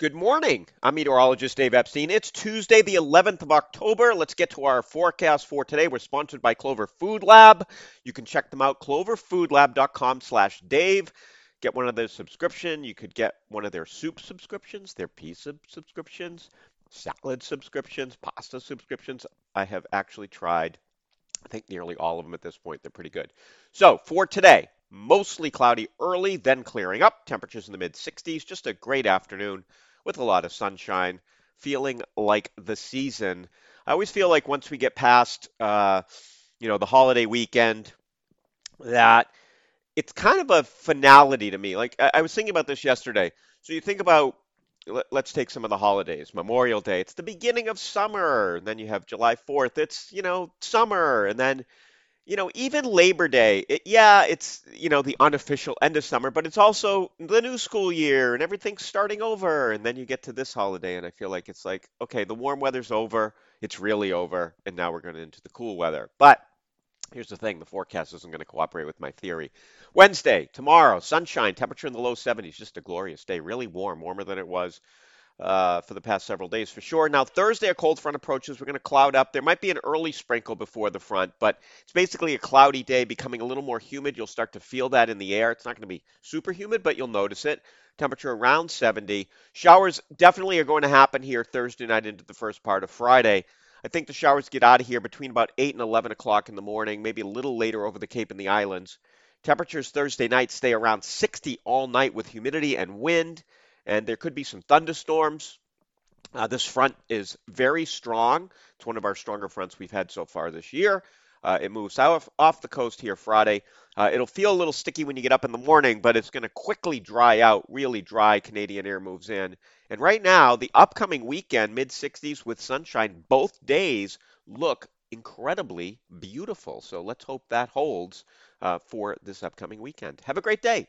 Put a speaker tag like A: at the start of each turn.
A: Good morning. I'm meteorologist Dave Epstein. It's Tuesday, the 11th of October. Let's get to our forecast for today. We're sponsored by Clover Food Lab. You can check them out, cloverfoodlab.com slash Dave. Get one of their subscription. You could get one of their soup subscriptions, their pea subscriptions, salad subscriptions, pasta subscriptions. I have actually tried, I think, nearly all of them at this point. They're pretty good. So for today, mostly cloudy early, then clearing up. Temperatures in the mid 60s. Just a great afternoon with a lot of sunshine, feeling like the season. I always feel like once we get past, uh, you know, the holiday weekend, that it's kind of a finality to me. Like I, I was thinking about this yesterday. So you think about, let, us take some of the holidays. Memorial Day, it's the beginning of summer. Then you have July 4th, it's, you know, summer. And then you know, even Labor Day, it, yeah, it's, you know, the unofficial end of summer, but it's also the new school year and everything's starting over. And then you get to this holiday, and I feel like it's like, okay, the warm weather's over, it's really over, and now we're going into the cool weather. But here's the thing the forecast isn't going to cooperate with my theory. Wednesday, tomorrow, sunshine, temperature in the low 70s, just a glorious day, really warm, warmer than it was uh, for the past several days for sure. Now, Thursday, a cold front approaches. We're going to cloud up. There might be an early sprinkle before the front, but it's basically a cloudy day, becoming a little more humid. You'll start to feel that in the air. It's not going to be super humid, but you'll notice it. Temperature around 70. Showers definitely are going to happen here Thursday night into the first part of Friday. I think the showers get out of here between about 8 and 11 o'clock in the morning, maybe a little later over the Cape and the islands. Temperatures Thursday night stay around 60 all night with humidity and wind and there could be some thunderstorms. Uh, this front is very strong. It's one of our stronger fronts we've had so far this year. Uh, it moves off, off the coast here Friday. Uh, it'll feel a little sticky when you get up in the morning, but it's going to quickly dry out. Really dry Canadian air moves in. And right now, the upcoming weekend, mid 60s with sunshine, both days look incredibly beautiful. So let's hope that holds uh, for this upcoming weekend. Have a great day.